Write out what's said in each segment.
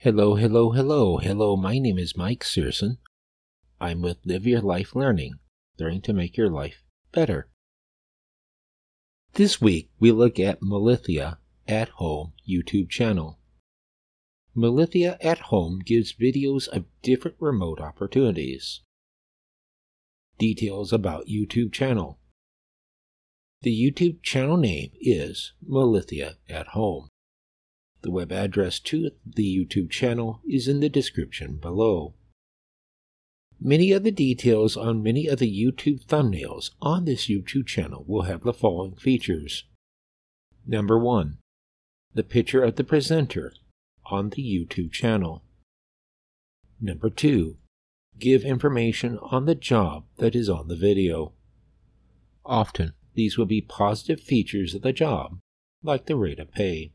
Hello, hello, hello, hello. My name is Mike Searson. I'm with Live Your Life Learning, learning to make your life better. This week, we look at Melecia at Home YouTube channel. Melecia at Home gives videos of different remote opportunities. Details about YouTube channel. The YouTube channel name is Melecia at Home. The web address to the YouTube channel is in the description below. Many of the details on many of the YouTube thumbnails on this YouTube channel will have the following features. Number 1. The picture of the presenter on the YouTube channel. Number 2. Give information on the job that is on the video. Often, these will be positive features of the job, like the rate of pay.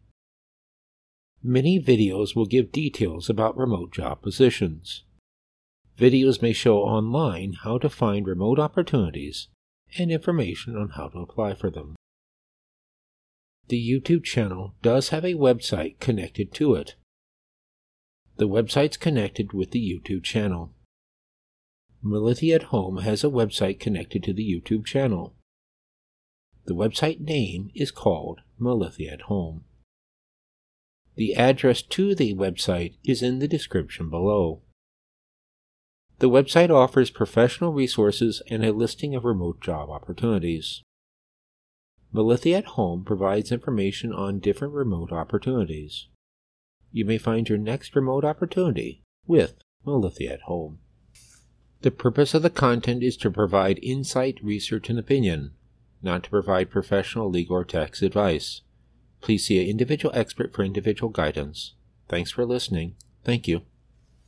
Many videos will give details about remote job positions. Videos may show online how to find remote opportunities and information on how to apply for them. The YouTube channel does have a website connected to it. The website's connected with the YouTube channel. Melecia at Home has a website connected to the YouTube channel. The website name is called Melecia at Home. The address to the website is in the description below. The website offers professional resources and a listing of remote job opportunities. Melecia at Home provides information on different remote opportunities. You may find your next remote opportunity with Melecia at Home. The purpose of the content is to provide insight, research, and opinion not to provide professional legal or tax advice. Please see an individual expert for individual guidance. Thanks for listening. Thank you.